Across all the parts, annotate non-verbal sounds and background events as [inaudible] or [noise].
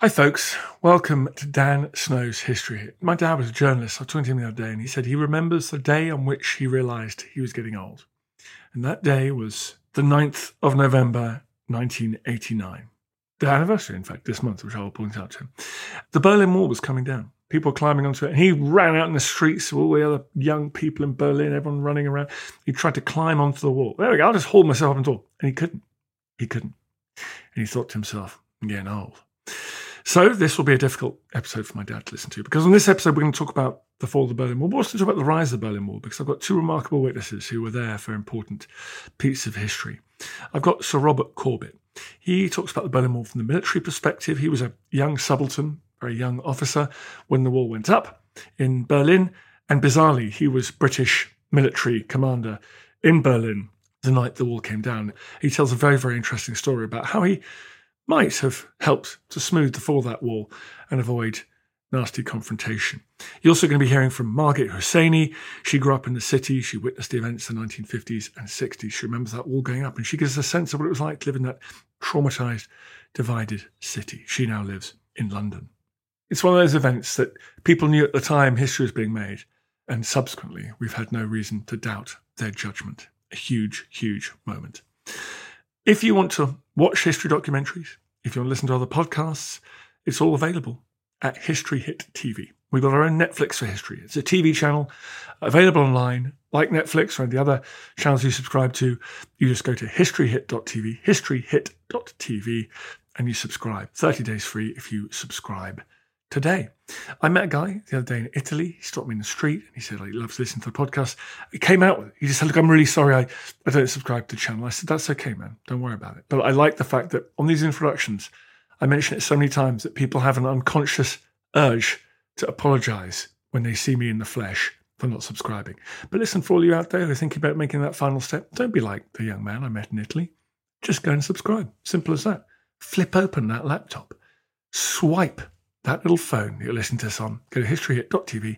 Hi, folks. Welcome to Dan Snow's History Hit. My dad was a journalist. I talking to him the other day, and he said he remembers the day on which he realised he was getting old. And that day was the 9th of November, 1989. The anniversary, in fact, this month, which I will point out to him. The Berlin Wall was coming down. People were climbing onto it. And he ran out in the streets with all the other young people in Berlin, everyone running around. He tried to climb onto the wall. There we go. I'll just hold myself up and top. And he couldn't. He couldn't. And he thought to himself, I'm getting old. So this will be a difficult episode for my dad to listen to because on this episode we're going to talk about the fall of the Berlin Wall, but also talk about the rise of the Berlin Wall because I've got two remarkable witnesses who were there for important pieces of history. I've got Sir Robert Corbett. He talks about the Berlin Wall from the military perspective. He was a young subaltern, very young officer when the wall went up in Berlin, and bizarrely he was British military commander in Berlin the night the wall came down. He tells a very, very interesting story about how he might have helped to smooth the fall of that wall and avoid nasty confrontation. You're also going to be hearing from Margaret Husseini. She grew up in the city. She witnessed the events of the 1950s and 60s. She remembers that wall going up and she gives us a sense of what it was like to live in that traumatized, divided city. She now lives in London. It's one of those events that people knew at the time history was being made, and subsequently we've had no reason to doubt their judgment. A huge, huge moment. If you want to watch history documentaries, if you want to listen to other podcasts, it's all available at History Hit TV. We've got our own Netflix for history. It's a TV channel available online, like Netflix or the other channels you subscribe to. You just go to historyhit.tv, historyhit.tv, and you subscribe. 30 days free if you subscribe today. I met a guy the other day in Italy. He stopped me in the street and he said he loves listening to the podcast. He came out with it. He just said, Look, I'm really sorry I, I don't subscribe to the channel. I said, That's okay, man. Don't worry about it. But I like the fact that on these introductions, I mention it so many times that people have an unconscious urge to apologize when they see me in the flesh for not subscribing. But listen, for all you out there who are thinking about making that final step, don't be like the young man I met in Italy. Just go and subscribe. Simple as that. Flip open that laptop, swipe that little phone you're listening to us on, go to historyhit.tv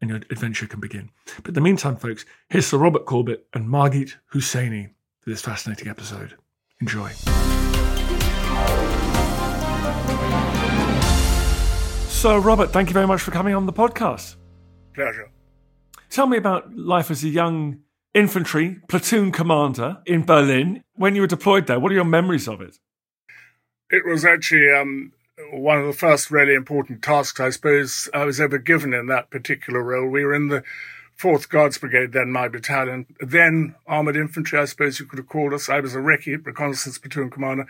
and your adventure can begin. But in the meantime, folks, here's Sir Robert Corbett and Margit Husseini for this fascinating episode. Enjoy. So, Robert, thank you very much for coming on the podcast. Pleasure. Tell me about life as a young infantry platoon commander in Berlin. When you were deployed there, what are your memories of it? It was actually um, one of the first really important tasks, I suppose, I was ever given in that particular role. We were in the 4th Guards Brigade, then my battalion, then Armoured Infantry, I suppose you could have called us. I was a recce, reconnaissance platoon commander,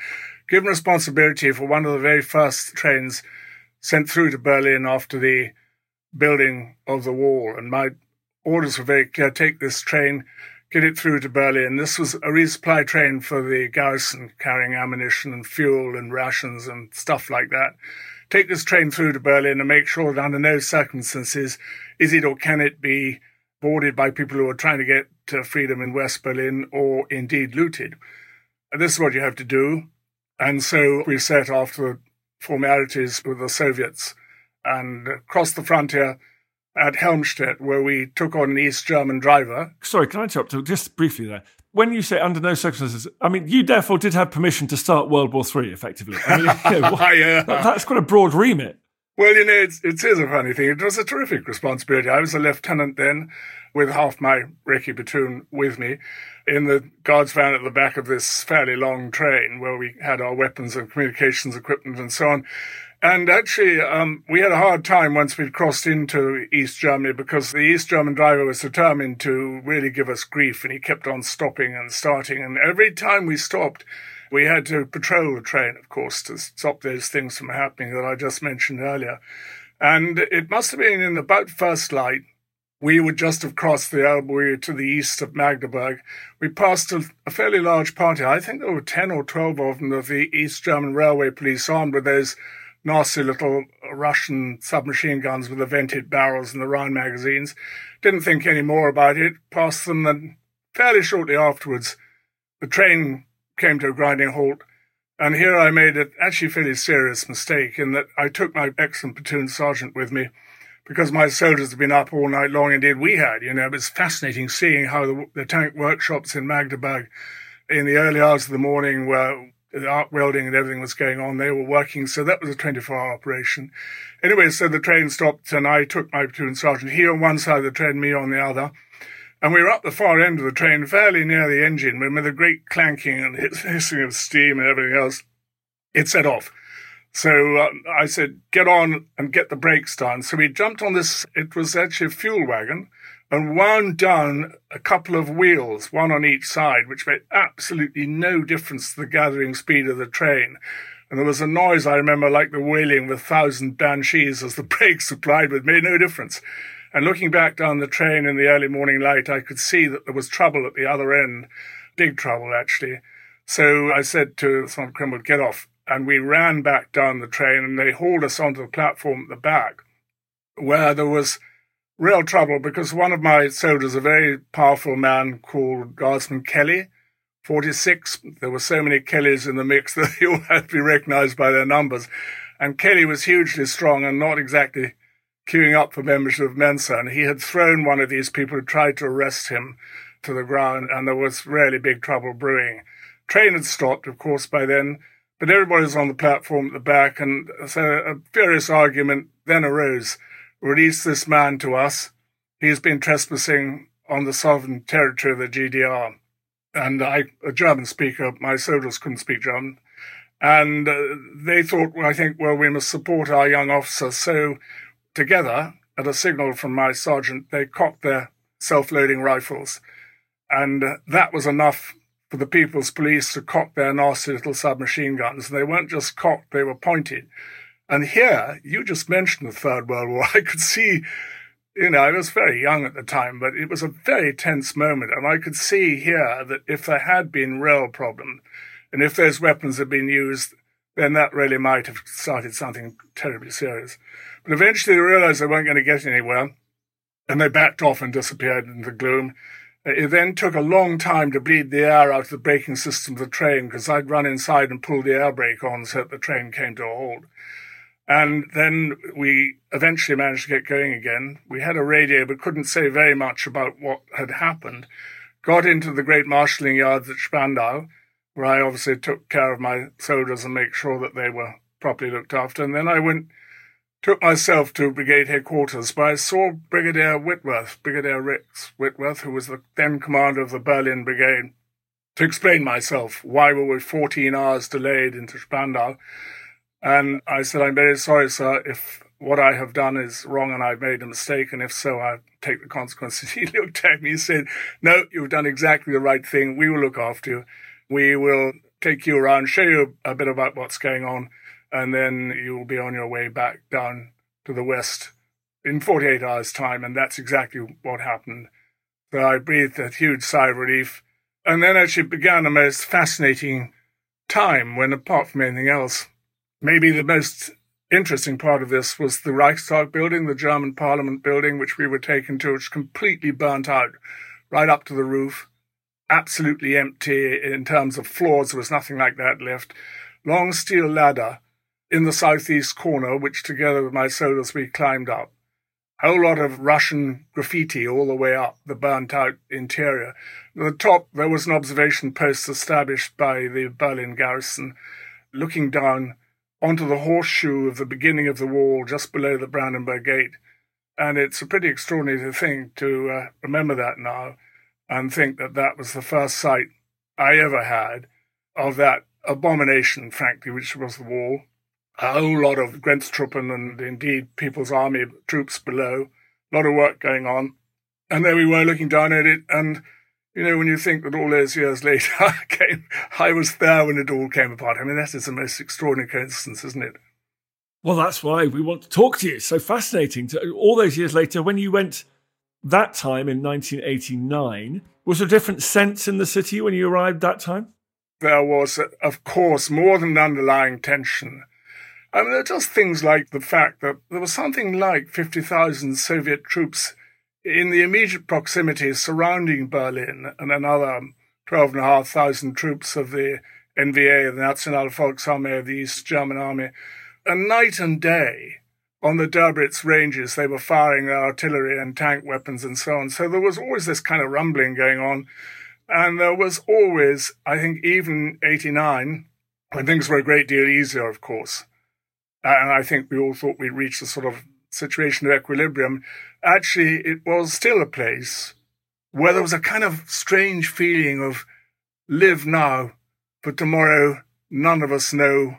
given responsibility for one of the very first trains sent through to Berlin after the building of the wall. And my orders were very clear take this train, get it through to Berlin. This was a resupply train for the garrison carrying ammunition and fuel and rations and stuff like that. Take this train through to Berlin and make sure that under no circumstances is it or can it be boarded by people who are trying to get to freedom in West Berlin or indeed looted. And this is what you have to do. And so we set off to formalities with the Soviets and crossed the frontier at Helmstedt, where we took on an East German driver. Sorry, can I interrupt just briefly there? When you say under no circumstances, I mean, you therefore did have permission to start World War Three, effectively. I mean, [laughs] you know, what, [laughs] yeah. that's quite a broad remit. Well, you know, it's, it is a funny thing. It was a terrific responsibility. I was a lieutenant then with half my recce platoon with me in the guards van at the back of this fairly long train where we had our weapons and communications equipment and so on. And actually, um, we had a hard time once we'd crossed into East Germany because the East German driver was determined to really give us grief and he kept on stopping and starting. And every time we stopped, we had to patrol the train, of course, to stop those things from happening that I just mentioned earlier. And it must have been in about first light. We would just have crossed the Elbe to the east of Magdeburg. We passed a, a, fairly large party. I think there were 10 or 12 of them of the East German Railway Police armed with those nasty little Russian submachine guns with the vented barrels and the round magazines. Didn't think any more about it. Passed them and fairly shortly afterwards, the train came to a grinding halt. And here I made an actually fairly serious mistake in that I took my excellent platoon sergeant with me because my soldiers had been up all night long. Indeed, we had. You know, it was fascinating seeing how the, the tank workshops in Magdeburg in the early hours of the morning were the arc welding and everything was going on. They were working, so that was a 24 hour operation. Anyway, so the train stopped and I took my platoon sergeant, he on one side of the train, me on the other. And we were up the far end of the train, fairly near the engine, when with a great clanking and hissing of steam and everything else, it set off. So uh, I said, get on and get the brakes done. So we jumped on this, it was actually a fuel wagon, and wound down a couple of wheels, one on each side, which made absolutely no difference to the gathering speed of the train. And there was a noise, I remember, like the wailing of a thousand banshees as the [laughs] brakes applied, but made no difference. And looking back down the train in the early morning light, I could see that there was trouble at the other end, big trouble actually. So I said to Sergeant Crimble, get off. And we ran back down the train and they hauled us onto the platform at the back where there was real trouble because one of my soldiers, a very powerful man called Guardsman Kelly, 46, there were so many Kellys in the mix [laughs] that they all had to be recognized by their numbers. And Kelly was hugely strong and not exactly queuing up for membership of Mensa, and he had thrown one of these people who tried to arrest him to the ground, and there was really big trouble brewing. Train had stopped, of course, by then, but everybody was on the platform at the back, and so a furious argument then arose. Release this man to us. He has been trespassing on the sovereign territory of the GDR. And I, a German speaker, my soldiers couldn't speak German. And uh, they thought, well, I think, well, we must support our young officer. So Together, at a signal from my sergeant, they cocked their self loading rifles. And uh, that was enough for the People's Police to cock their nasty little submachine guns. And they weren't just cocked, they were pointed. And here, you just mentioned the Third World War. [laughs] I could see, you know, I was very young at the time, but it was a very tense moment. And I could see here that if there had been real problem, and if those weapons had been used, then that really might have started something terribly serious. But eventually they realized they weren't going to get anywhere, and they backed off and disappeared into the gloom. It then took a long time to bleed the air out of the braking system of the train because I'd run inside and pulled the air brake on so that the train came to a halt. And then we eventually managed to get going again. We had a radio but couldn't say very much about what had happened. Got into the great marshalling yards at Spandau, where I obviously took care of my soldiers and make sure that they were properly looked after. And then I went took myself to brigade headquarters, but I saw Brigadier Whitworth, Brigadier Rex Whitworth, who was the then commander of the Berlin Brigade, to explain myself why we were 14 hours delayed into Spandau. And I said, I'm very sorry, sir, if what I have done is wrong and I've made a mistake, and if so, I take the consequences. [laughs] He looked at me and said, No, you've done exactly the right thing. We will look after you. We will take you around, show you a bit about what's going on, and then you will be on your way back down to the west in 48 hours' time, and that's exactly what happened. So I breathed a huge sigh of relief, and then actually began a most fascinating time when, apart from anything else, maybe the most interesting part of this was the Reichstag building, the German Parliament building, which we were taken to, which completely burnt out right up to the roof, absolutely empty in terms of floors. There was nothing like that left. Long steel ladder in the southeast corner, which together with my soldiers we climbed up. A whole lot of Russian graffiti all the way up the burnt out interior. At the top, there was an observation post established by the Berlin garrison. Looking down, onto the horseshoe of the beginning of the wall just below the Brandenburg Gate. And it's a pretty extraordinary thing to uh, remember that now and think that that was the first sight I ever had of that abomination, frankly, which was the wall. A whole lot of Grenztruppen and indeed People's Army troops below, a lot of work going on. And there we were looking down at it. And, you know, when you think that all those years [laughs] later I came, I was there when it all came apart. I mean, that is the most extraordinary coincidence, isn't it? Well, that's why we want to talk to you. It's so fascinating. To, all those years later, when you went that time in 1989, was there a different sense in the city when you arrived that time? There was, of course, more than underlying tension. I mean, there are just things like the fact that there was something like 50,000 Soviet troops in the immediate proximity surrounding Berlin and another 12,500 troops of the NVA, the National Volksarmee of the East German Army. And night and day, on the Döberitz ranges, they were firing their artillery and tank weapons and so on. So there was always this kind of rumbling going on. And there was always, I think, even 89, when things were a great deal easier, of course. And I think we all thought we'd reached a sort of situation of equilibrium. Actually, it was still a place where there was a kind of strange feeling of live now, for tomorrow none of us know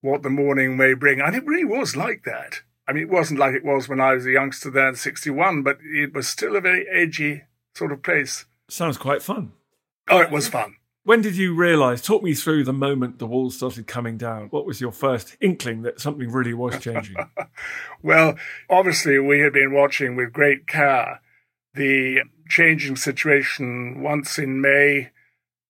what the morning may bring. And it really was like that. I mean, it wasn't like it was when I was a youngster there in 61, but it was still a very edgy sort of place. Sounds quite fun. Oh, it was fun. When did you realise? Talk me through the moment the walls started coming down. What was your first inkling that something really was changing? [laughs] well, obviously, we had been watching with great care the changing situation once in May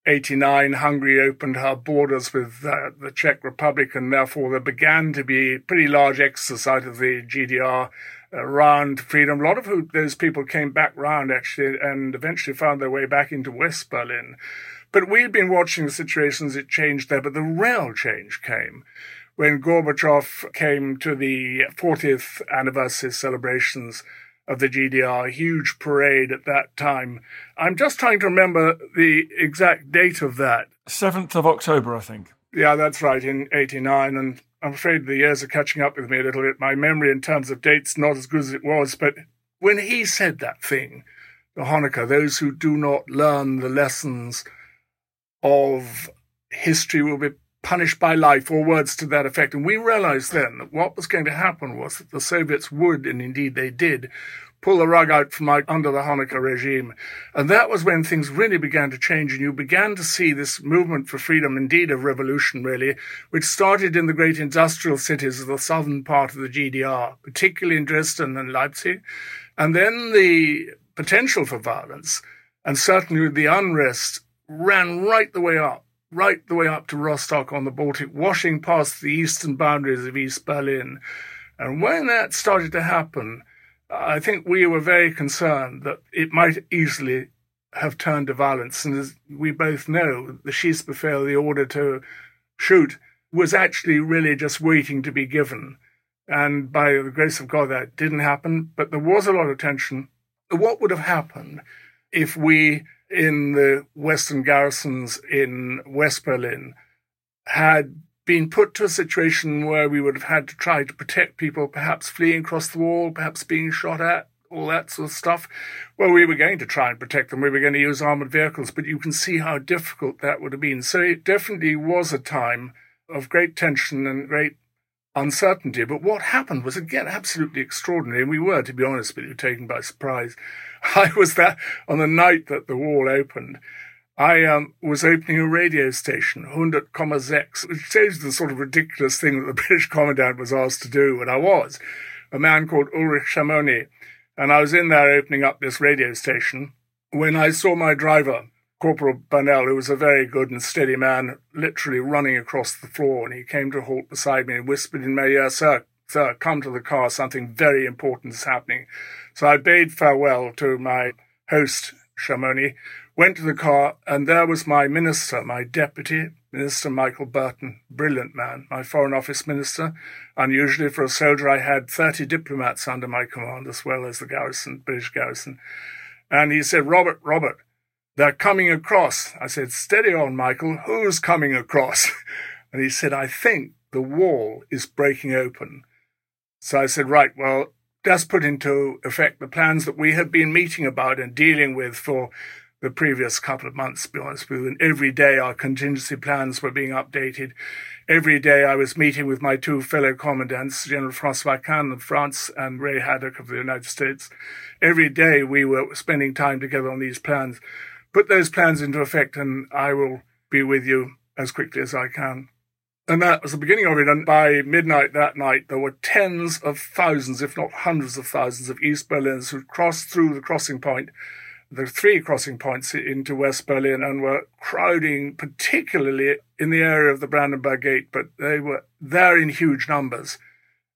89, Hungary opened her borders with uh, the Czech Republic, and therefore there began to be pretty large exodus out of the GDR around freedom. A lot of those people came back round actually and eventually found their way back into West Berlin. But we'd been watching the situation as it changed there, but the real change came when Gorbachev came to the 40th anniversary celebrations of the GDR, a huge parade at that time. I'm just trying to remember the exact date of that. 7th of October, I think. Yeah, that's right, in 89. And I'm afraid the years are catching up with me a little bit. My memory in terms of dates not as good as it was. But when he said that thing, the Honecker, those who do not learn the lessons of history will be punished by life, or words to that effect. And we realized then that what was going to happen was that the Soviets would, and indeed they did, pull the rug out from under the Honecker regime. And that was when things really began to change, and you began to see this movement for freedom, indeed of revolution, really, which started in the great industrial cities of the southern part of the GDR, particularly in Dresden and Leipzig. And then the potential for violence, and certainly the unrest, ran right the way up right the way up to Rostock on the Baltic, washing past the eastern boundaries of East Berlin. And when that started to happen, I think we were very concerned that it might easily have turned to violence. And as we both know, the Schießbefehl, the order to shoot, was actually really just waiting to be given. And by the grace of God, that didn't happen. But there was a lot of tension. What would have happened if we in the Western garrisons in West Berlin had been put to a situation where we would have had to try to protect people, perhaps fleeing across the wall, perhaps being shot at, all that sort of stuff. Well, we were going to try and protect them. We were going to use armored vehicles, but you can see how difficult that would have been. So it definitely was a time of great tension and great uncertainty. But what happened was, again, absolutely extraordinary. And we were, to be honest with you, taken by surprise. [laughs] I was there on the night that the wall opened. I um, was opening a radio station, 100,6, which shows the sort of ridiculous thing that the [laughs] British commandant was asked to do, and I was. A man called Ulrich Schamoni. And I was in there opening up this radio station when I saw my driver, Corporal Burnell, who was a very good and steady man, literally running across the floor, and he came to a halt beside me and whispered in my ear, Sir, sir, come to the car, something very important is happening. So I bade farewell to my host, Schamoni, went to the car, and there was my minister, my deputy, Minister Michael Burton, brilliant man, my Foreign Office minister. Unusually for a soldier, I had 30 diplomats under my command, as well as the garrison, British garrison. And he said, Robert, Robert, they're coming across. I said, steady on, Michael. Who's coming across? [laughs] And he said, I think the wall is breaking open. So I said, right, well, let's put into effect the plans that we have been meeting about and dealing with for the previous couple of months, to be honest with you. And every day our contingency plans were being updated. Every day I was meeting with my two fellow commandants, General Francois Cann of France and Ray Haddock of the United States. Every day we were spending time together on these plans. Put those plans into effect and I will be with you as quickly as I can. And that was the beginning of it. And by midnight that night, there were tens of thousands, if not hundreds of thousands, of East Berliners who crossed through the crossing point the three crossing points into West Berlin and were crowding, particularly in the area of the Brandenburg Gate, but they were there in huge numbers.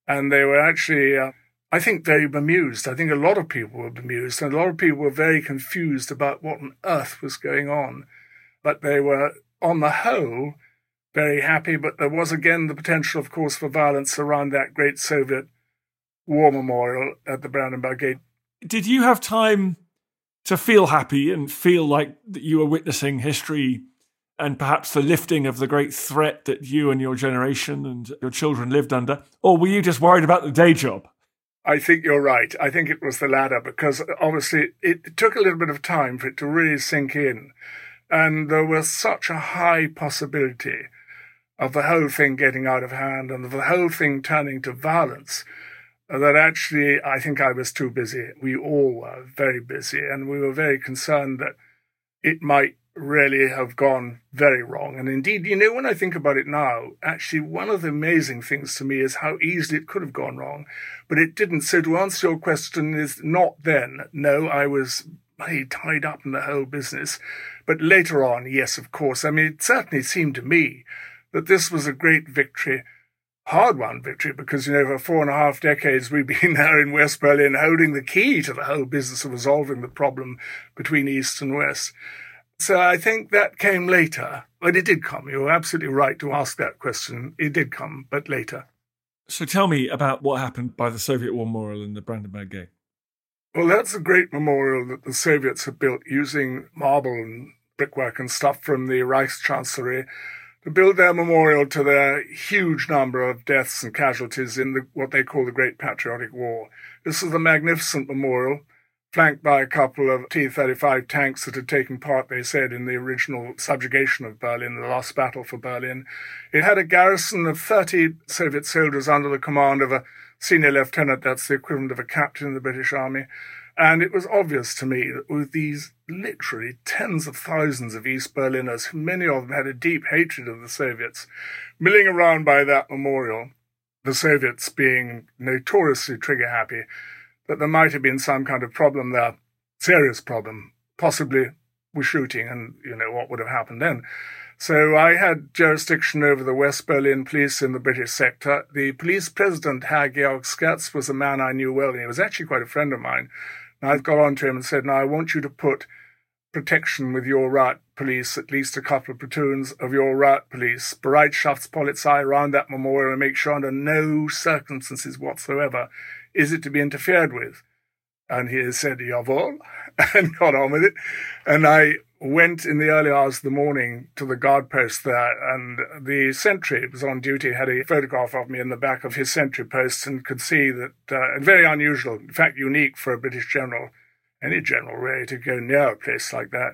And they were actually, uh, I think, very bemused. I think a lot of people were bemused, and a lot of people were very confused about what on earth was going on. But they were, on the whole, very happy. But there was again the potential, of course, for violence around that great Soviet war memorial at the Brandenburg Gate. Did you have time to feel happy and feel like that you were witnessing history and perhaps the lifting of the great threat that you and your generation and your children lived under? Or were you just worried about the day job? I think you're right. I think it was the latter because uh, obviously it took a little bit of time for it to really sink in. And there was such a high possibility of the whole thing getting out of hand and the whole thing turning to violence uh, that actually I think I was too busy. We all were very busy, and we were very concerned that it might really have gone very wrong. And indeed, you know, when I think about it now, actually, one of the amazing things to me is how easily it could have gone wrong, but it didn't. So to answer your question is not then. No, I was tied up in the whole business. But later on, yes, of course. I mean, it certainly seemed to me that this was a great victory hard won victory because, you know, for four and a half decades we've [laughs] been there in West Berlin holding the key to the whole business of resolving the problem between East and West. So I think that came later, but it did come. You were absolutely right to ask that question. It did come, but later. So tell me about what happened by the Soviet War Memorial in the Brandenburg Gate. Well, that's a great memorial that the Soviets have built using marble and brickwork and stuff from the Reichschancellery to build their memorial to their huge number of deaths and casualties in the, what they call the Great Patriotic War. This is a magnificent memorial, flanked by a couple of T 35 tanks that had taken part, they said, in the original subjugation of Berlin, the last battle for Berlin. It had a garrison of 30 Soviet soldiers under the command of a senior lieutenant, that's the equivalent of a captain in the British Army. And it was obvious to me that with these literally tens of thousands of East Berliners, many of them had a deep hatred of the Soviets, milling around by that memorial, the Soviets being notoriously trigger happy, that there might have been some kind of problem there, serious problem, possibly with shooting, and you know what would have happened then. So I had jurisdiction over the West Berlin police in the British sector. The police president, Herr Georg Schertz, was a man I knew well, and he was actually quite a friend of mine. And I got on to him and said, Now I want you to put protection with your riot police, at least a couple of platoons of your riot police, Bereitschaftspolizei around that memorial and make sure under no circumstances whatsoever is it to be interfered with. And he has said, Jawohl, [laughs] and got on with it. And I went in the early hours of the morning to the guard post there, and the sentry was on duty, had a photograph of me in the back of his sentry post, and could see that, uh, very unusual, in fact, unique for a British general, any general really, to go near a place like that.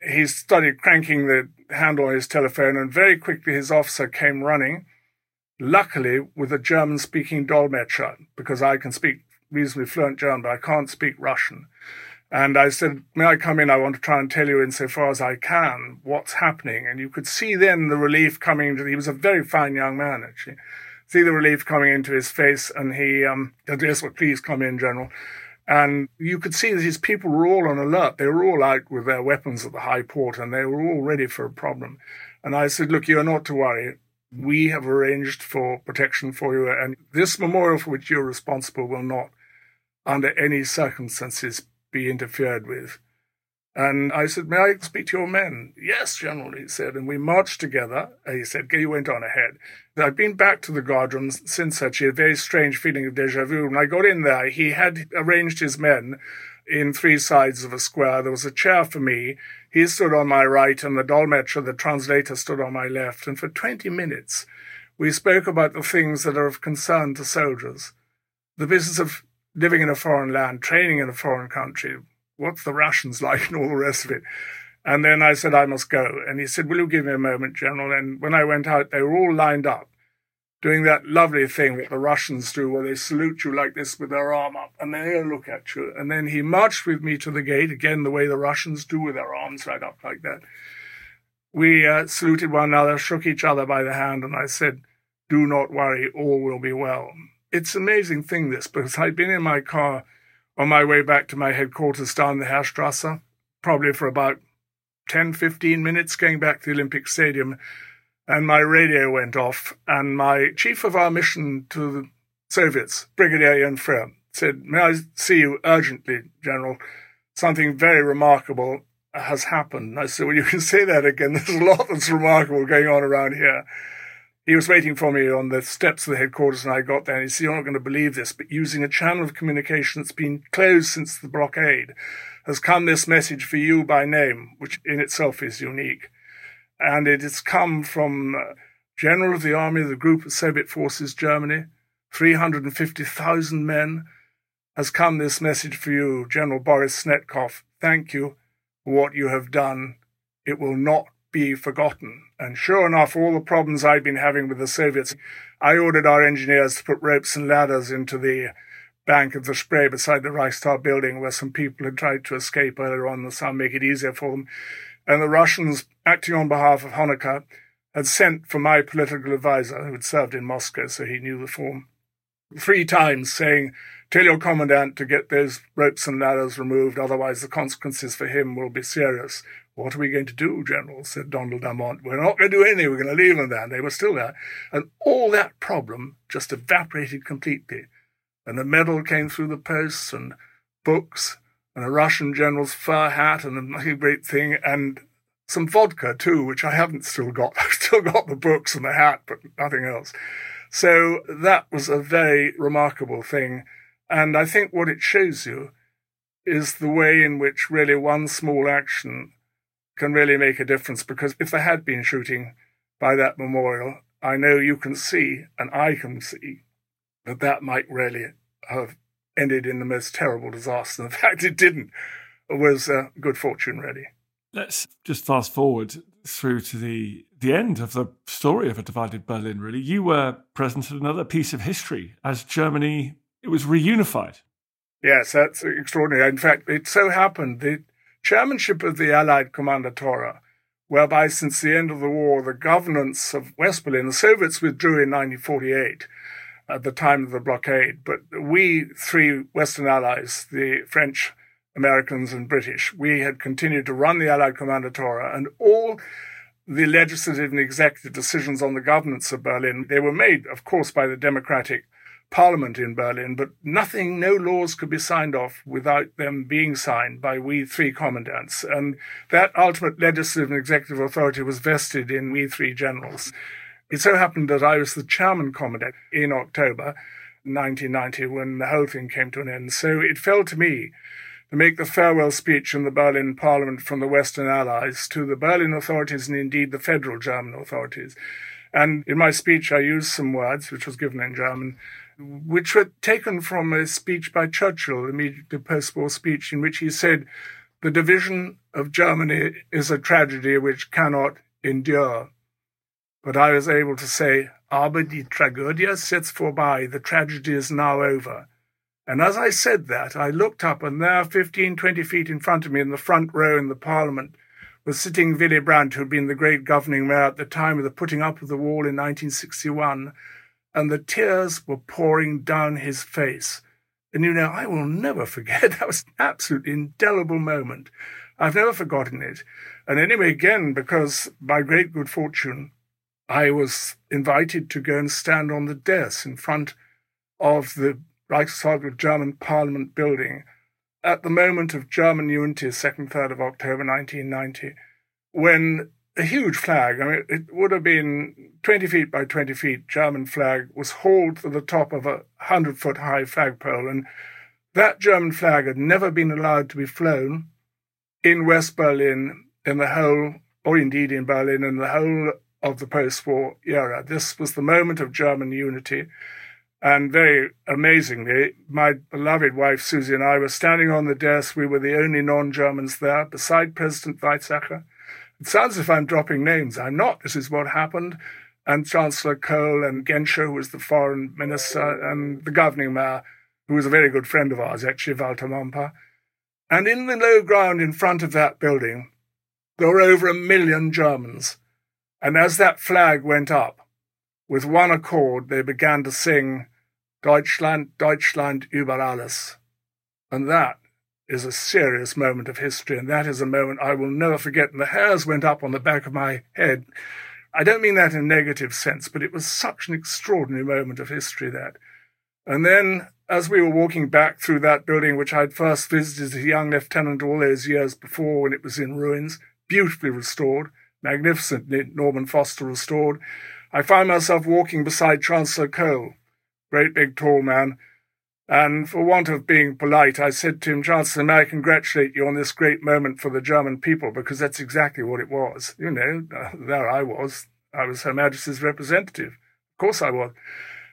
He started cranking the handle on his telephone, and very quickly his officer came running, luckily with a German speaking Dolmetscher, because I can speak reasonably fluent German, but I can't speak Russian. And I said, May I come in? I want to try and tell you, insofar as I can, what's happening. And you could see then the relief coming into, he was a very fine young man, actually. See the relief coming into his face, and he um, said, Yes, well, please come in, General. And you could see that his people were all on alert. They were all out with their weapons at the high port, and they were all ready for a problem. And I said, Look, you are not to worry. We have arranged for protection for you, and this memorial for which you're responsible will not, under any circumstances, be interfered with. And I said, May I speak to your men? Yes, General, he said. And we marched together. Uh, he said, He went on ahead. I've been back to the guardrooms since actually, a very strange feeling of deja vu. When I got in there, he had arranged his men in three sides of a square. There was a chair for me. He stood on my right, and the Dolmetscher, the translator, stood on my left. And for 20 minutes, we spoke about the things that are of concern to soldiers. The business of living in a foreign land, training in a foreign country, what's the rations [laughs] like and all the rest of it. And then I said, I must go. And he said, Will you give me a moment, General? And when I went out, they were all lined up doing that lovely thing that the Russians do where they salute you like this with their arm up and they look at you. And then he marched with me to the gate, again, the way the Russians do with their arms right up like that. We uh, saluted one another, shook each other by the hand, and I said, Do not worry, all will be well. It's an amazing thing, this, because I'd been in my car on my way back to my headquarters down the Heerstrasse, probably for about 10, 15 minutes going back to the Olympic Stadium and my radio went off, and my chief of our mission to the Soviets, Brigadier Jan Frere, said, May I see you urgently, General? Something very remarkable has happened. I said, Well, you can say that again. [laughs] There's a lot that's remarkable going on around here. He was waiting for me on the steps of the headquarters, and I got there. And he said, You're not going to believe this, but using a channel of communication that's been closed since the blockade has come this message for you by name, which in itself is unique and it has come from uh, General of the Army of the Group of Soviet Forces, Germany, 350,000 men, has come this message for you, General Boris Snetkov. Thank you for what you have done. It will not be forgotten. And sure enough, all the problems I'd been having with the Soviets, I ordered our engineers to put ropes and ladders into the bank of the Spree beside the Reichstag building where some people had tried to escape earlier on the sun, make it easier for them and the Russians, acting on behalf of Honecker, had sent for my political advisor, who had served in Moscow, so he knew the form, three times saying, Tell your commandant to get those ropes and ladders removed, otherwise the consequences for him will be serious. What are we going to do, General? said Donald Dumont. We're not going to do anything. We're going to leave them there. And they were still there. And all that problem just evaporated completely. And the medal came through the posts and books and a Russian general's fur hat and a great thing, and some vodka too, which I haven't still got. [laughs] I've still got the books and the hat, but nothing else. So that was a very remarkable thing. And I think what it shows you is the way in which really one small action can really make a difference. Because if there had been shooting by that memorial, I know you can see, and I can see, that that might really have ended in the most terrible disaster. [laughs] The fact it didn't was uh, good fortune, really. Let's just fast forward through to the the end of the story of a divided Berlin. Really, you were present at another piece of history as Germany it was reunified. Yes, that's extraordinary. In fact, it so happened the chairmanship of the Allied Kommandantur, whereby since the end of the war the governance of West Berlin, the Soviets withdrew in 1948 at the time of the blockade. But we three Western allies, the French, Americans, and British, we had continued to run the Allied Kommandantur, and all the legislative and executive decisions on the governance of Berlin, they were made, of course, by the democratic parliament in Berlin, but nothing, no laws could be signed off without them being signed by we three commandants. And that ultimate legislative and executive authority was vested in we three generals. It so happened that I was the chairman commandant in October 1990 when the whole thing came to an end. So it fell to me to make the farewell speech in the Berlin Parliament from the Western Allies to the Berlin authorities and indeed the federal German authorities. And in my speech, I used some words, which was given in German, which were taken from a speech by Churchill, immediately post-war speech, in which he said, the division of Germany is a tragedy which cannot endure. But I was able to say, Aber die Tragödie ist jetzt vorbei. The tragedy is now over. And as I said that, I looked up, and there, 15, 20 feet in front of me, in the front row in the Parliament, was sitting Willy Brandt, who had been the great governing mayor at the time of the putting up of the wall in 1961, and the tears were pouring down his face. And you know, I will never forget. [laughs] That was an absolutely indelible moment. I've never forgotten it. And anyway, again, because by great good fortune, I was invited to go and stand on the desk in front of the Reichstag German Parliament building at the moment of German unity, 2nd, 3rd of October 1990, when a huge flag, I mean, it would have been 20 feet by 20 feet, German flag, was hauled to the top of a 100 foot high flagpole. And that German flag had never been allowed to be flown in West Berlin, in the whole, or indeed in Berlin, in the whole of the post war era. This was the moment of German unity. And very amazingly, my beloved wife Susie and I were standing on the desk. We were the only non Germans there, beside President Weizsäcker. It sounds as if I'm dropping names. I'm not. This is what happened. And Chancellor Kohl and Genscher, who was the foreign minister, and the governing mayor, who was a very good friend of ours, actually, Walter Momper. And in the low ground in front of that building, there were over a million Germans. And as that flag went up, with one accord, they began to sing Deutschland, Deutschland über alles. And that is a serious moment of history, and that is a moment I will never forget. And the hairs went up on the back of my head. I don't mean that in a negative sense, but it was such an extraordinary moment of history that. And then, as we were walking back through that building, which I'd first visited as a young lieutenant all those years before when it was in ruins, beautifully restored, magnificently Norman Foster restored, I found myself walking beside Chancellor Kohl, great big tall man, and for want of being polite, I said to him, Chancellor, may I congratulate you on this great moment for the German people, because that's exactly what it was. You know, [laughs] there I was. I was Her Majesty's representative. Of course I was.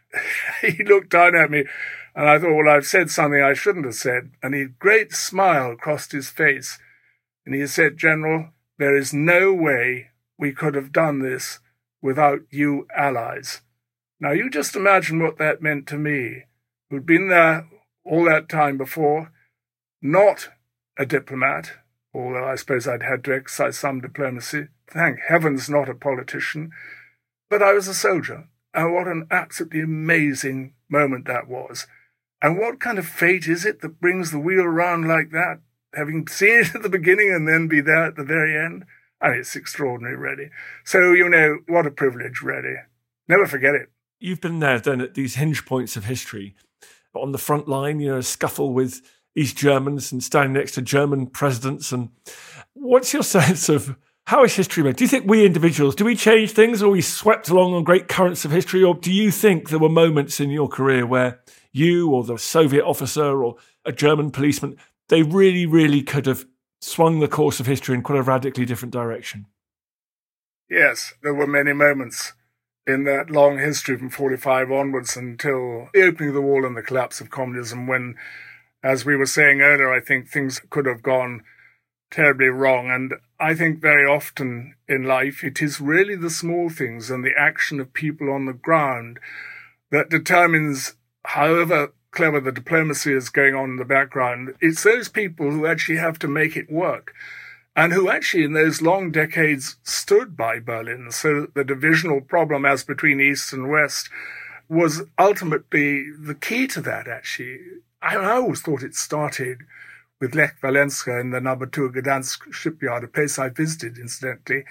[laughs] he looked down at me, and I thought, well, I've said something I shouldn't have said. And a great smile crossed his face, and he said, General, there is no way we could have done this without you allies. Now you just imagine what that meant to me, who'd been there all that time before, not a diplomat, although I suppose I'd had to exercise some diplomacy. Thank heavens, not a politician. But I was a soldier, and what an absolutely amazing moment that was. And what kind of fate is it that brings the wheel round like that? Having [laughs] seen it at the beginning and then be there at the very end? And it's extraordinary, really. So, you know, what a privilege, really. Never forget it. You've been there, then, at these hinge points of history. On the front line, you know, a scuffle with East Germans and standing next to German presidents. And what's your [laughs] sense of how is history made? Do you think we individuals, do we change things or we swept along on great currents of history? Or do you think there were moments in your career where you or the Soviet officer or a German policeman, they really, really could have swung the course of history in quite a radically different direction. Yes, there were many moments in that long history from 45 onwards until the opening of the wall and the collapse of communism when, as we were saying earlier, I think things could have gone terribly wrong. And I think very often in life, it is really the small things and the action of people on the ground that determines, however clever the diplomacy is going on in the background. It's those people who actually have to make it work and who actually in those long decades stood by Berlin. So the divisional problem as between East and West was ultimately the key to that, actually. I, always thought it started with Lech Walesa in the number two Gdansk shipyard, a place I visited, incidentally.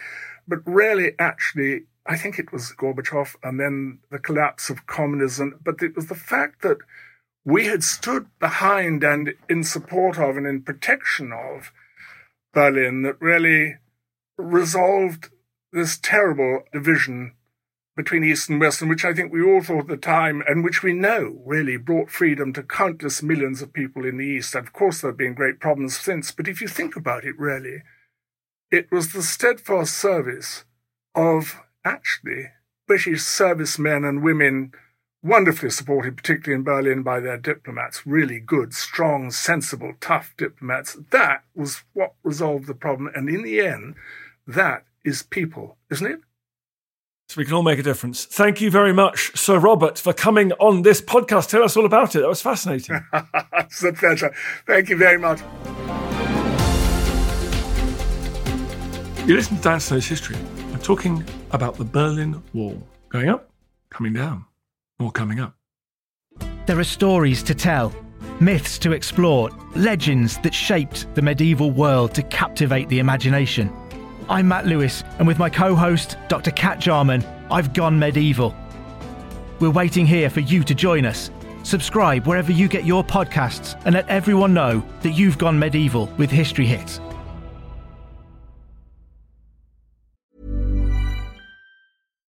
But really, actually, I think it was Gorbachev and then the collapse of communism. But it was the fact that we had stood behind and in support of and in protection of Berlin that really resolved this terrible division between East and West, and which I think we all thought at the time, and which we know really brought freedom to countless millions of people in the East. And Of course, there have been great problems since, but if you think about it, really, it was the steadfast service of actually British servicemen and women wonderfully supported, particularly in Berlin, by their diplomats. Really good, strong, sensible, tough diplomats. That was what resolved the problem. And in the end, that is people, isn't it? So we can all make a difference. Thank you very much, Sir Robert, for coming on this podcast. Tell us all about it. That was fascinating. [laughs] it's a pleasure. Thank you very much. You listen to Dan Snow's history. I'm talking about the Berlin Wall. Going up, coming down. More coming up. There are stories to tell, myths to explore, legends that shaped the medieval world to captivate the imagination. I'm Matt Lewis, and with my co host, Dr. Kat Jarman, I've gone medieval. We're waiting here for you to join us. Subscribe wherever you get your podcasts and let everyone know that you've gone medieval with History Hits.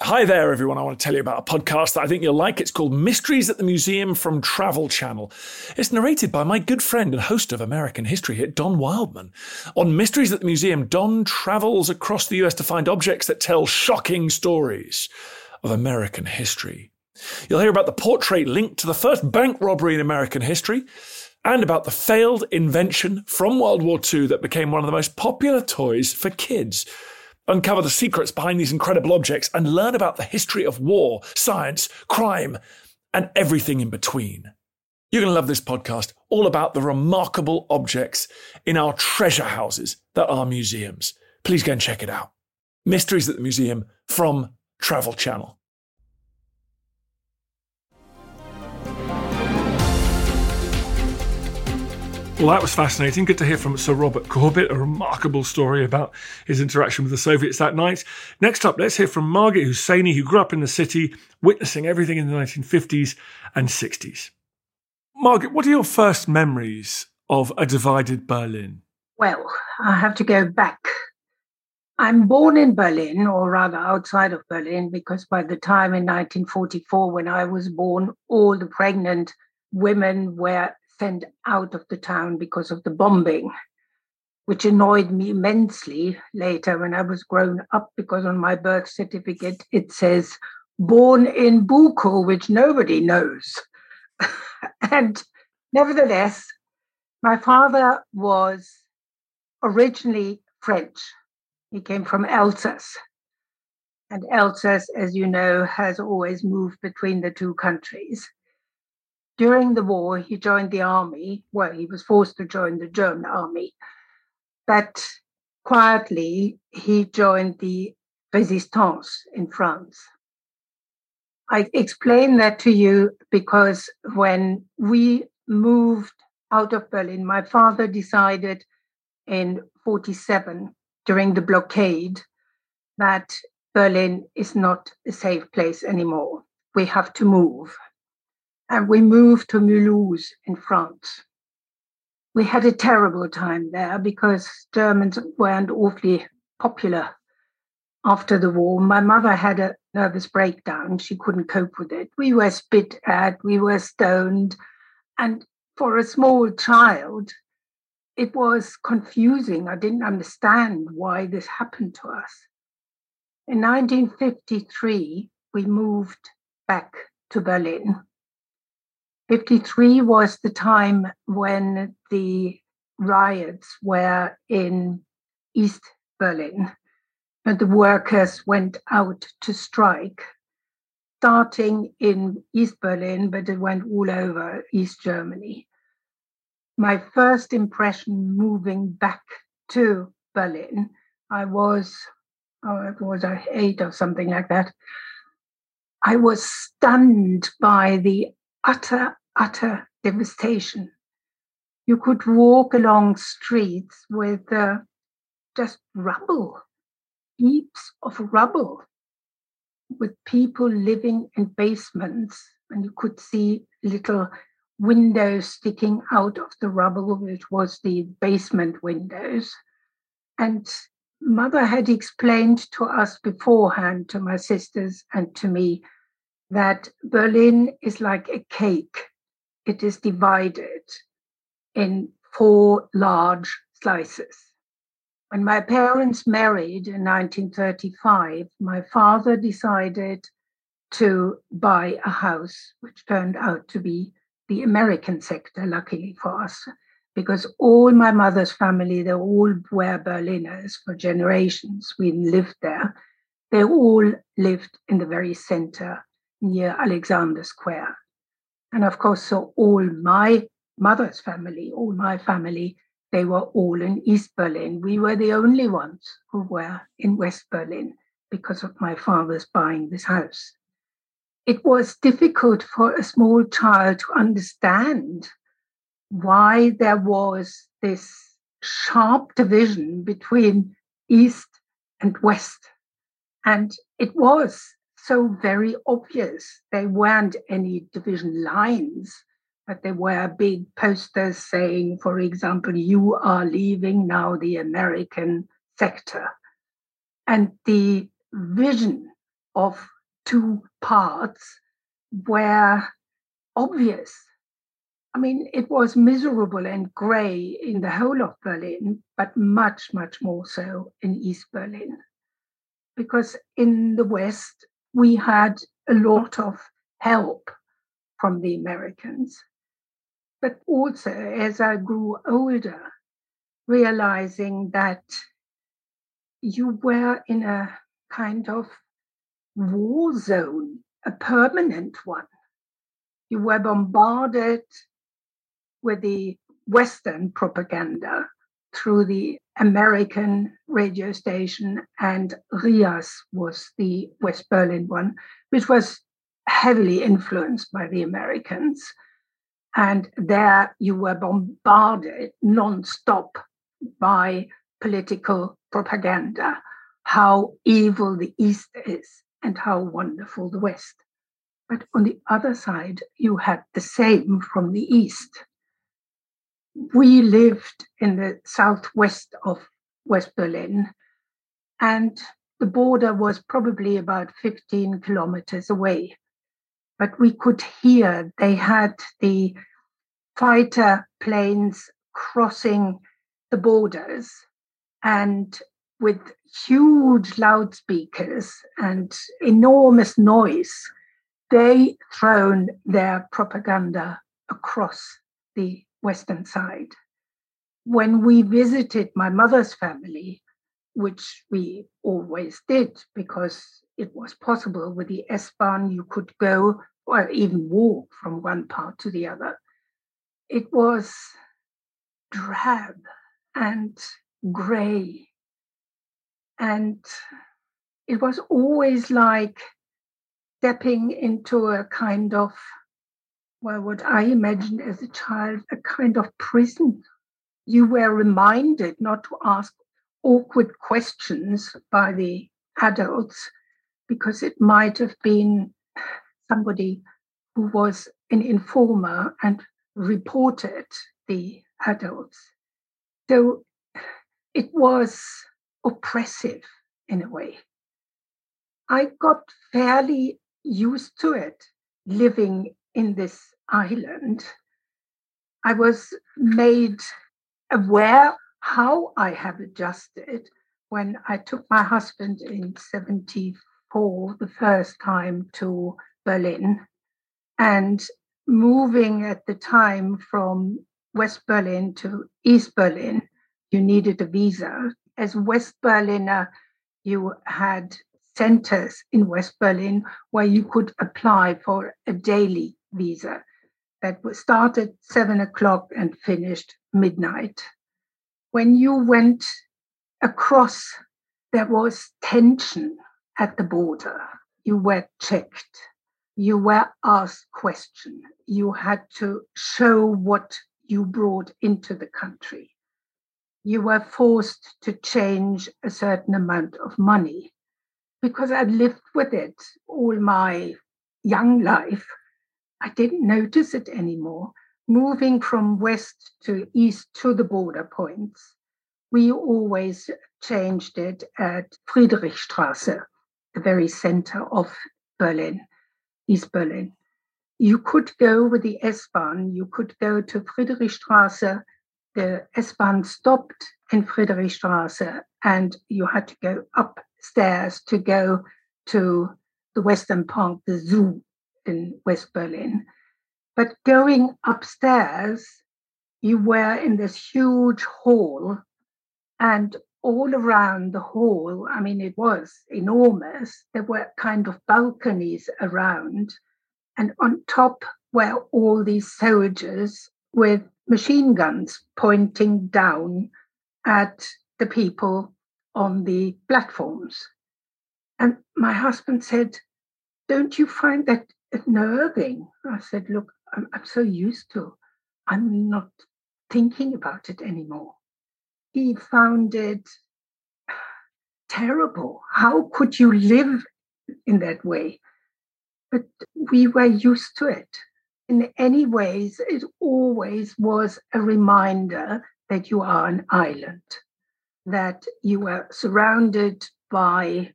Hi there, everyone. I want to tell you about a podcast that I think you'll like. It's called Mysteries at the Museum from Travel Channel. It's narrated by my good friend and host of American History hit, Don Wildman. On Mysteries at the Museum, Don travels across the US to find objects that tell shocking stories of American history. You'll hear about the portrait linked to the first bank robbery in American history and about the failed invention from World War II that became one of the most popular toys for kids uncover the secrets behind these incredible objects, and learn about the history of war, science, crime, and everything in between. You're going to love this podcast, all about the remarkable objects in our treasure houses that are museums. Please go and check it out. Mysteries at the Museum from Travel Channel. Well, that was fascinating. Good to hear from Sir Robert Corbett, a remarkable story about his interaction with the Soviets that night. Next up, let's hear from Margaret Hosseini, who grew up in the city, witnessing everything in the 1950s and 60s. Margaret, what are your first memories of a divided Berlin? Well, I have to go back. I'm born in Berlin, or rather outside of Berlin, because by the time in 1944, when I was born, all the pregnant women were sent out of the town because of the bombing, which annoyed me immensely later when I was grown up because on my birth certificate it says born in Buckow, which nobody knows. [laughs] and nevertheless, my father was originally French. He came from Alsace. And Alsace, as you know, has always moved between the two countries. During the war, he joined the army. Well, he was forced to join the German army. But quietly, he joined the Resistance in France. I explain that to you because when we moved out of Berlin, my father decided in 47 during the blockade that Berlin is not a safe place anymore. We have to move and we moved to Mulhouse in France. We had a terrible time there because Germans weren't awfully popular after the war. My mother had a nervous breakdown. She couldn't cope with it. We were spit at, we were stoned. And for a small child, it was confusing. I didn't understand why this happened to us. In 1953, we moved back to Berlin 53 was the time when the riots were in East Berlin and the workers went out to strike, starting in East Berlin, but it went all over East Germany. My first impression moving back to Berlin, I was, oh, was eight or something like that. I was stunned by the utter, utter devastation. You could walk along streets with uh, just rubble, heaps of rubble, with people living in basements, and you could see little windows sticking out of the rubble, which was the basement windows. And mother had explained to us beforehand, to my sisters and to me, that Berlin is like a cake. It is divided in four large slices. When my parents married in 1935, my father decided to buy a house, which turned out to be the American sector, luckily for us, because all my mother's family, they all were Berliners for generations. We lived there. they all lived in the very center near Alexander Square. And of course, so all my mother's family, all my family, they were all in East Berlin. We were the only ones who were in West Berlin because of my father's buying this house. It was difficult for a small child to understand why there was this sharp division between East and West. And it was so very obvious. There weren't any division lines, but there were big posters saying, for example, you are leaving now the American sector. And the vision of two parts were obvious. I mean, it was miserable and grey in the whole of Berlin, but much, much more so in East Berlin. Because in the West, we had a lot of help from the Americans. But also, as I grew older, realizing that you were in a kind of war zone, a permanent one. You were bombarded with the Western propaganda through the American radio station, and RIAS was the West Berlin one, which was heavily influenced by the Americans. And there you were bombarded non-stop by political propaganda, how evil the East is and how wonderful the West. But on the other side, you had the same from the East we lived in the southwest of West Berlin, and the border was probably about 15 kilometers away. But we could hear they had the fighter planes crossing the borders and with huge loudspeakers and enormous noise, they thrown their propaganda across the western side. When we visited my mother's family, which we always did because it was possible with the S-Bahn, you could go or even walk from one part to the other. It was drab and gray. And it was always like stepping into a kind of well, what I imagined as a child, a kind of prison. You were reminded not to ask awkward questions by the adults because it might have been somebody who was an informer and reported the adults. So it was oppressive in a way. I got fairly used to it living in this island, I was made aware how I have adjusted when I took my husband in 74 the first time to Berlin and moving at the time from West Berlin to East Berlin, you needed a visa. As West Berliner, you had centers in West Berlin where you could apply for a daily visa that started seven o'clock and finished midnight. When you went across, there was tension at the border. You were checked. You were asked questions. You had to show what you brought into the country. You were forced to change a certain amount of money because I'd lived with it all my young life. I didn't notice it anymore. Moving from west to east to the border points, we always changed it at Friedrichstraße, the very center of Berlin, East Berlin. You could go with the S-Bahn, you could go to Friedrichstraße. The S-Bahn stopped in Friedrichstraße and you had to go upstairs to go to the western part, the zoo in West Berlin. But going upstairs, you were in this huge hall, and all around the hall, I mean, it was enormous. There were kind of balconies around. And on top were all these soldiers with machine guns pointing down at the people on the platforms. And my husband said, Don't you find that unnerving? I said, Look, I'm, I'm so used to I'm not thinking about it anymore. He found it terrible. How could you live in that way? But we were used to it. In any ways, it always was a reminder that you are an island, that you are surrounded by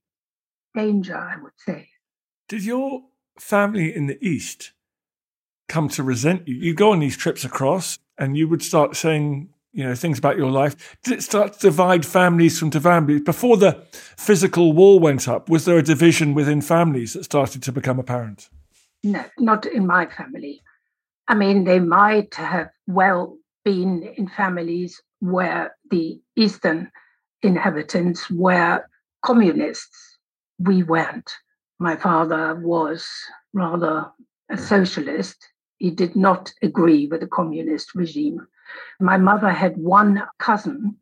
danger, I would say. Did your family in the East come to resent you. You go on these trips across and you would start saying, you know, things about your life. Did it start to divide families from families? Before the physical wall went up, was there a division within families that started to become apparent? No, not in my family. I mean, they might have well been in families where the Eastern inhabitants were communists. We weren't. My father was rather a socialist he did not agree with the communist regime. My mother had one cousin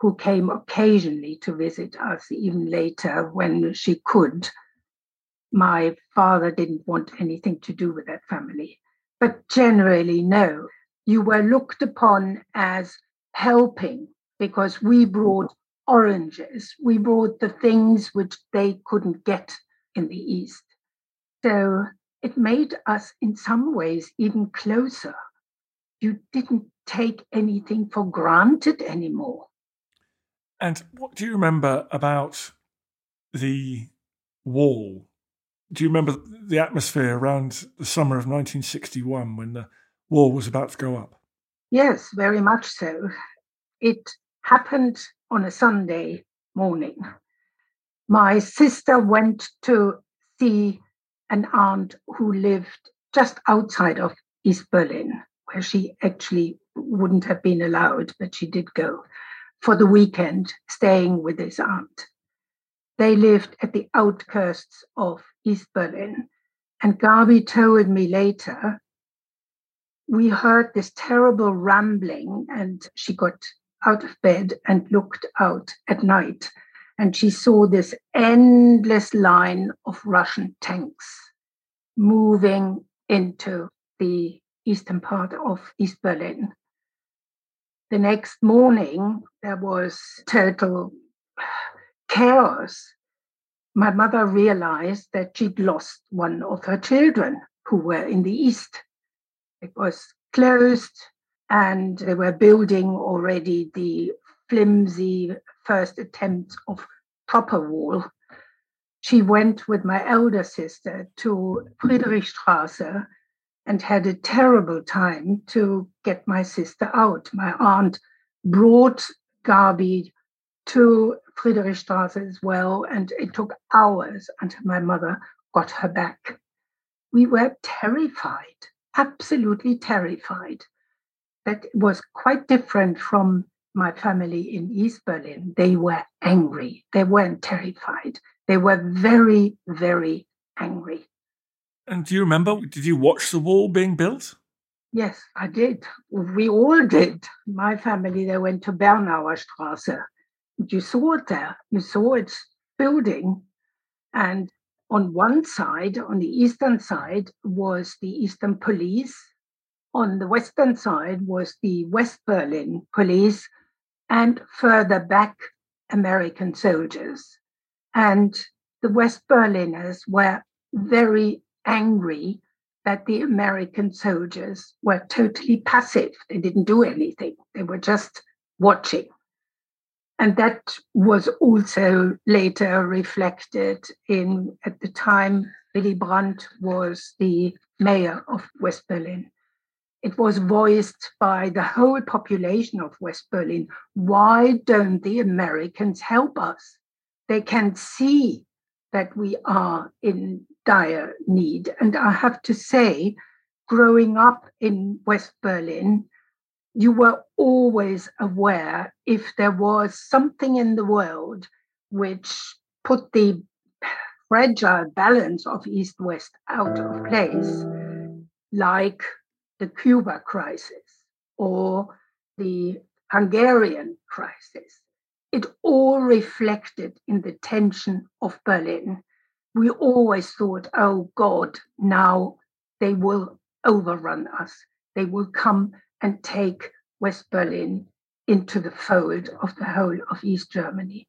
who came occasionally to visit us, even later when she could. My father didn't want anything to do with that family. But generally, no. You were looked upon as helping because we brought oranges, we brought the things which they couldn't get in the East. So it made us in some ways even closer. You didn't take anything for granted anymore. And what do you remember about the wall? Do you remember the atmosphere around the summer of 1961 when the wall was about to go up? Yes, very much so. It happened on a Sunday morning. My sister went to see an aunt who lived just outside of East Berlin, where she actually wouldn't have been allowed, but she did go for the weekend, staying with his aunt. They lived at the outskirts of East Berlin. And Gabi told me later, we heard this terrible rambling, and she got out of bed and looked out at night and she saw this endless line of Russian tanks moving into the eastern part of East Berlin. The next morning, there was total chaos. My mother realized that she'd lost one of her children who were in the east. It was closed, and they were building already the flimsy first attempt of proper wall. She went with my elder sister to Friedrichstrasse and had a terrible time to get my sister out. My aunt brought Gabi to Friedrichstrasse as well, and it took hours until my mother got her back. We were terrified, absolutely terrified. That was quite different from my family in East Berlin, they were angry. They weren't terrified. They were very, very angry. And do you remember, did you watch the wall being built? Yes, I did. We all did. My family, they went to Bernauer Straße. You saw it there. You saw it building. And on one side, on the eastern side, was the Eastern Police. On the western side was the West Berlin Police and further back American soldiers. And the West Berliners were very angry that the American soldiers were totally passive. They didn't do anything, they were just watching. And that was also later reflected in, at the time, Willy Brandt was the mayor of West Berlin. It was voiced by the whole population of West Berlin. Why don't the Americans help us? They can see that we are in dire need. And I have to say, growing up in West Berlin, you were always aware if there was something in the world which put the fragile balance of East West out of place, like the Cuba crisis or the Hungarian crisis. It all reflected in the tension of Berlin. We always thought, oh God, now they will overrun us. They will come and take West Berlin into the fold of the whole of East Germany.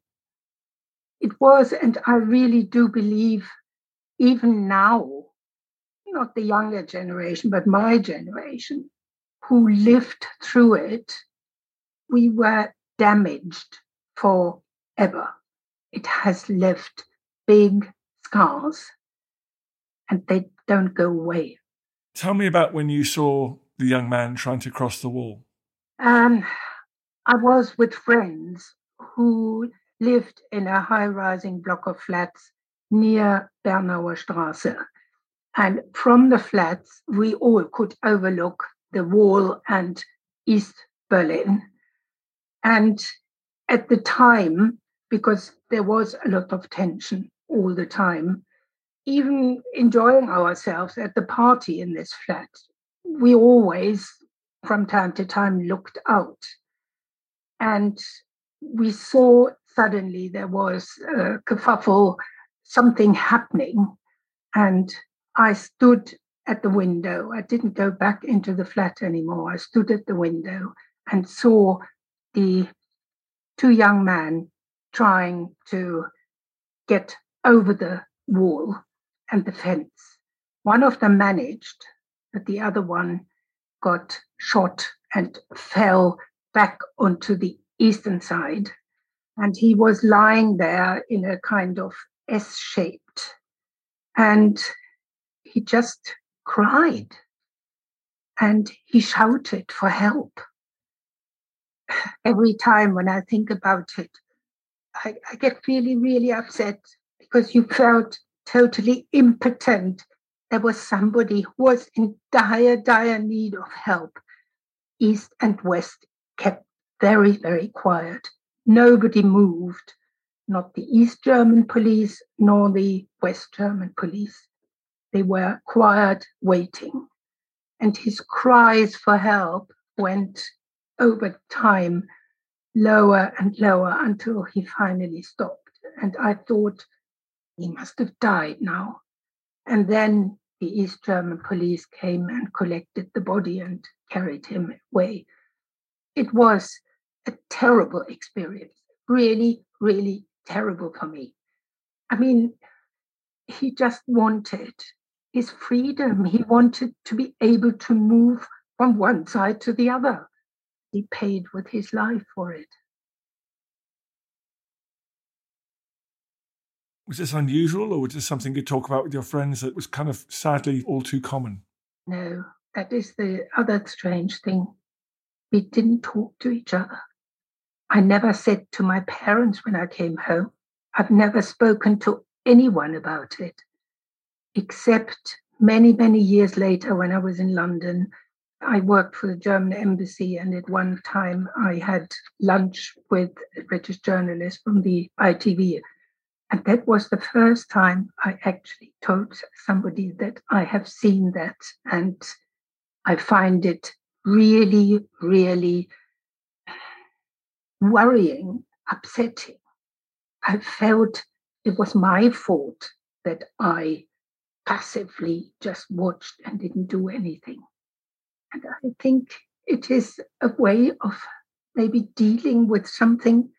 It was, and I really do believe, even now, not the younger generation, but my generation, who lived through it, we were damaged forever. It has left big scars and they don't go away. Tell me about when you saw the young man trying to cross the wall? Um, I was with friends who lived in a high rising block of flats near Bernauer Straße. And from the flats, we all could overlook the wall and East Berlin. And at the time, because there was a lot of tension all the time, even enjoying ourselves at the party in this flat, we always, from time to time, looked out. And we saw suddenly there was a kerfuffle, something happening. And I stood at the window. I didn't go back into the flat anymore. I stood at the window and saw the two young men trying to get over the wall and the fence. One of them managed, but the other one got shot and fell back onto the eastern side. And he was lying there in a kind of S shaped. And he just cried and he shouted for help. Every time when I think about it, I, I get really, really upset because you felt totally impotent there was somebody who was in dire, dire need of help. East and West kept very, very quiet. Nobody moved, not the East German police nor the West German police. They were quiet, waiting. And his cries for help went over time lower and lower until he finally stopped. And I thought, he must have died now. And then the East German police came and collected the body and carried him away. It was a terrible experience, really, really terrible for me. I mean, he just wanted his freedom. He wanted to be able to move from one side to the other. He paid with his life for it. Was this unusual or was this something you talk about with your friends that was kind of sadly all too common? No, that is the other strange thing. We didn't talk to each other. I never said to my parents when I came home. I've never spoken to anyone about it, except many, many years later when I was in London. I worked for the German embassy, and at one time I had lunch with a British journalist from the ITV and that was the first time I actually told somebody that I have seen that. And I find it really, really worrying, upsetting. I felt it was my fault that I passively just watched and didn't do anything. And I think it is a way of maybe dealing with something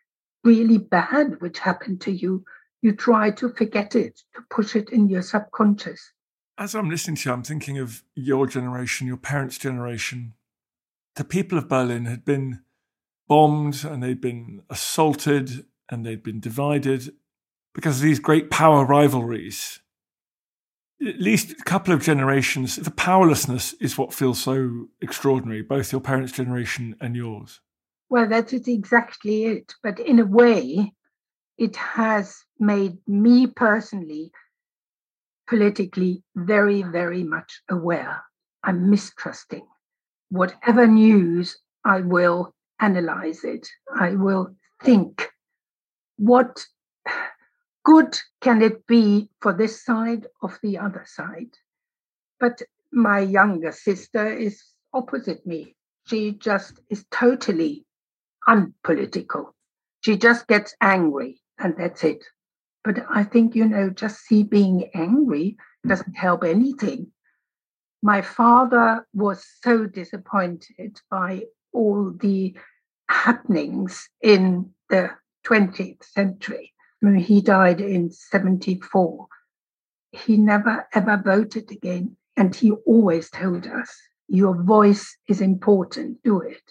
really bad which happened to you you try to forget it, to push it in your subconscious. As I'm listening to you, I'm thinking of your generation, your parents' generation. The people of Berlin had been bombed and they'd been assaulted and they'd been divided because of these great power rivalries. At least a couple of generations, the powerlessness is what feels so extraordinary, both your parents' generation and yours. Well, that is exactly it. But in a way, it has made me personally politically very, very much aware. I'm mistrusting. Whatever news I will analyze it. I will think what good can it be for this side of the other side? But my younger sister is opposite me. She just is totally unpolitical. She just gets angry and that's it. But I think, you know, just see being angry doesn't help anything. My father was so disappointed by all the happenings in the 20th century. Mean, he died in 74. He never ever voted again. And he always told us, your voice is important, do it.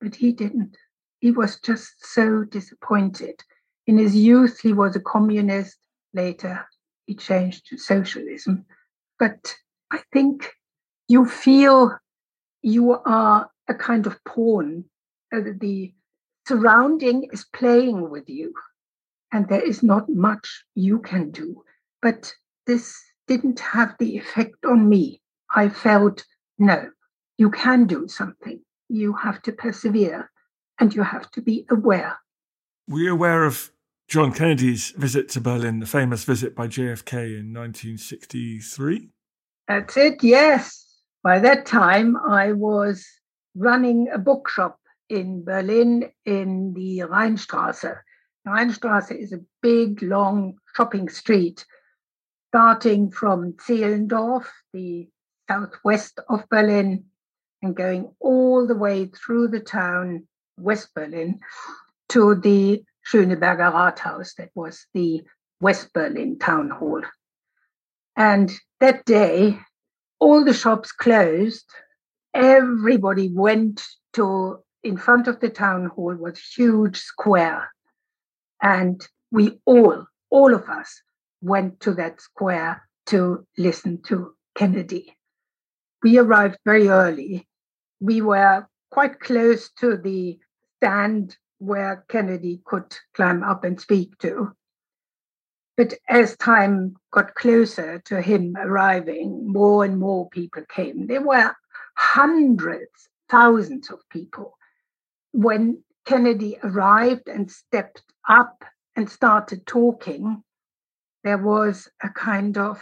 But he didn't. He was just so disappointed. In his youth, he was a communist. Later, he changed to socialism. But I think you feel you are a kind of pawn. Uh, the surrounding is playing with you, and there is not much you can do. But this didn't have the effect on me. I felt, no, you can do something. You have to persevere and you have to be aware. Were you aware of John Kennedy's visit to Berlin, the famous visit by JFK in 1963? That's it, yes. By that time, I was running a bookshop in Berlin in the Rheinstrasse. Rheinstrasse is a big, long shopping street starting from Zehlendorf, the southwest of Berlin, and going all the way through the town, West Berlin, to the Schöneberger Rathaus, that was the West Berlin town hall. And that day, all the shops closed. Everybody went to, in front of the town hall was huge square. And we all, all of us, went to that square to listen to Kennedy. We arrived very early. We were quite close to the stand where Kennedy could climb up and speak to. But as time got closer to him arriving, more and more people came. There were hundreds, thousands of people. When Kennedy arrived and stepped up and started talking, there was a kind of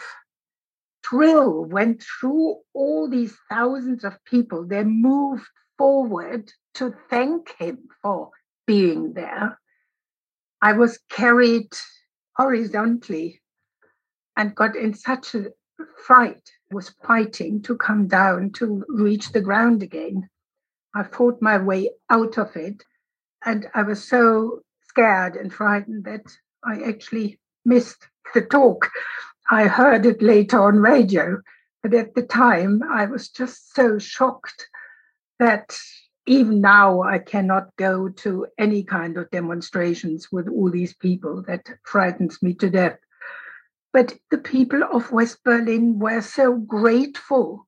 thrill went through all these thousands of people. They moved forward to thank him for being there. I was carried horizontally and got in such a fright, was fighting to come down to reach the ground again. I fought my way out of it, and I was so scared and frightened that I actually missed the talk. I heard it later on radio, but at the time I was just so shocked that even now I cannot go to any kind of demonstrations with all these people. That frightens me to death. But the people of West Berlin were so grateful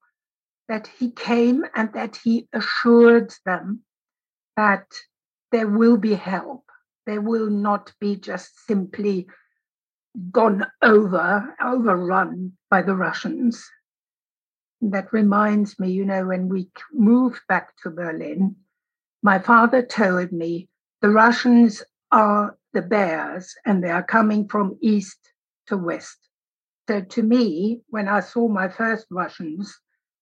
that he came and that he assured them that there will be help. There will not be just simply gone over, overrun by the Russians that reminds me, you know, when we moved back to Berlin, my father told me the Russians are the bears and they are coming from east to west. So to me, when I saw my first Russians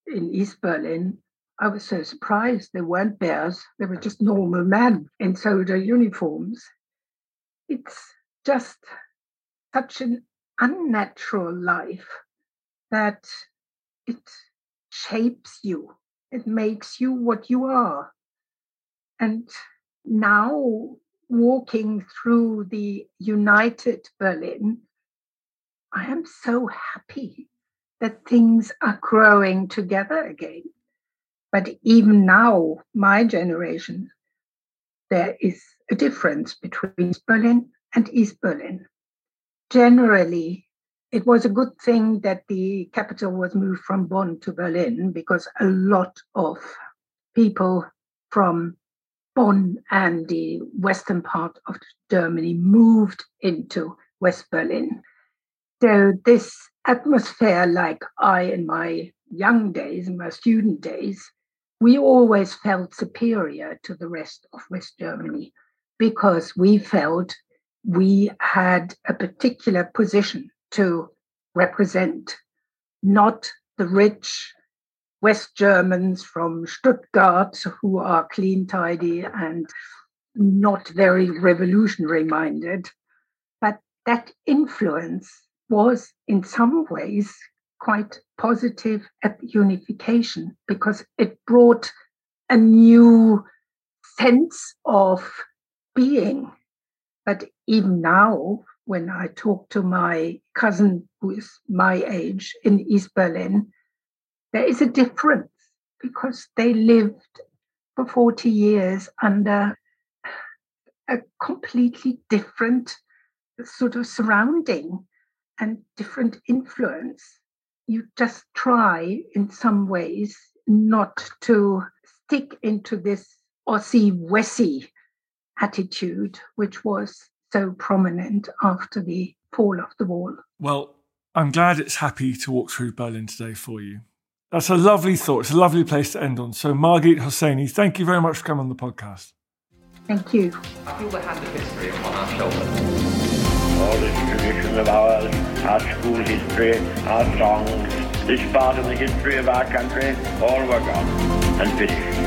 in East Berlin, I was so surprised. They weren't bears, they were just normal men in soldier uniforms. It's just such an unnatural life that it shapes you, it makes you what you are. And now, walking through the united Berlin, I am so happy that things are growing together again. But even now, my generation, there is a difference between East Berlin and East Berlin. Generally, it was a good thing that the capital was moved from Bonn to Berlin because a lot of people from Bonn and the western part of Germany moved into West Berlin. So, this atmosphere, like I in my young days, in my student days, we always felt superior to the rest of West Germany because we felt we had a particular position to represent, not the rich West Germans from Stuttgart who are clean, tidy, and not very revolutionary minded. But that influence was, in some ways, quite positive at the unification because it brought a new sense of being. But even now, when I talk to my cousin who is my age in East Berlin, there is a difference because they lived for 40 years under a completely different sort of surrounding and different influence. You just try in some ways not to stick into this Ossi Wessi attitude, which was so prominent after the fall of the wall. Well, I'm glad it's happy to walk through Berlin today for you. That's a lovely thought. It's a lovely place to end on. So, Margit Hosseini, thank you very much for coming on the podcast. Thank you. I feel the hand of history upon our shoulders. All this tradition of ours, our school history, our songs, this part of the history of our country, all were gone and finished.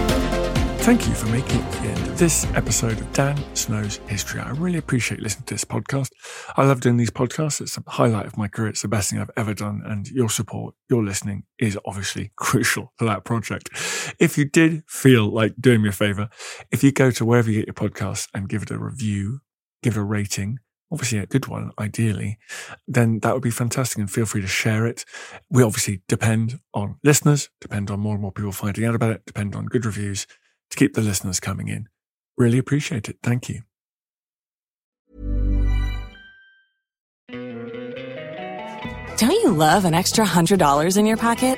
Thank you for making it to the end of this episode of Dan Snow's History. I really appreciate listening to this podcast. I love doing these podcasts. It's a highlight of my career. It's the best thing I've ever done. And your support, your listening is obviously [laughs] crucial for that project. If you did feel like doing me a favor, if you go to wherever you get your podcasts and give it a review, give it a rating, obviously a good one, ideally, then that would be fantastic. And feel free to share it. We obviously depend on listeners, depend on more and more people finding out about it, depend on good reviews to keep the listeners coming in. Really appreciate it. Thank you. Don't you love an extra $100 in your pocket?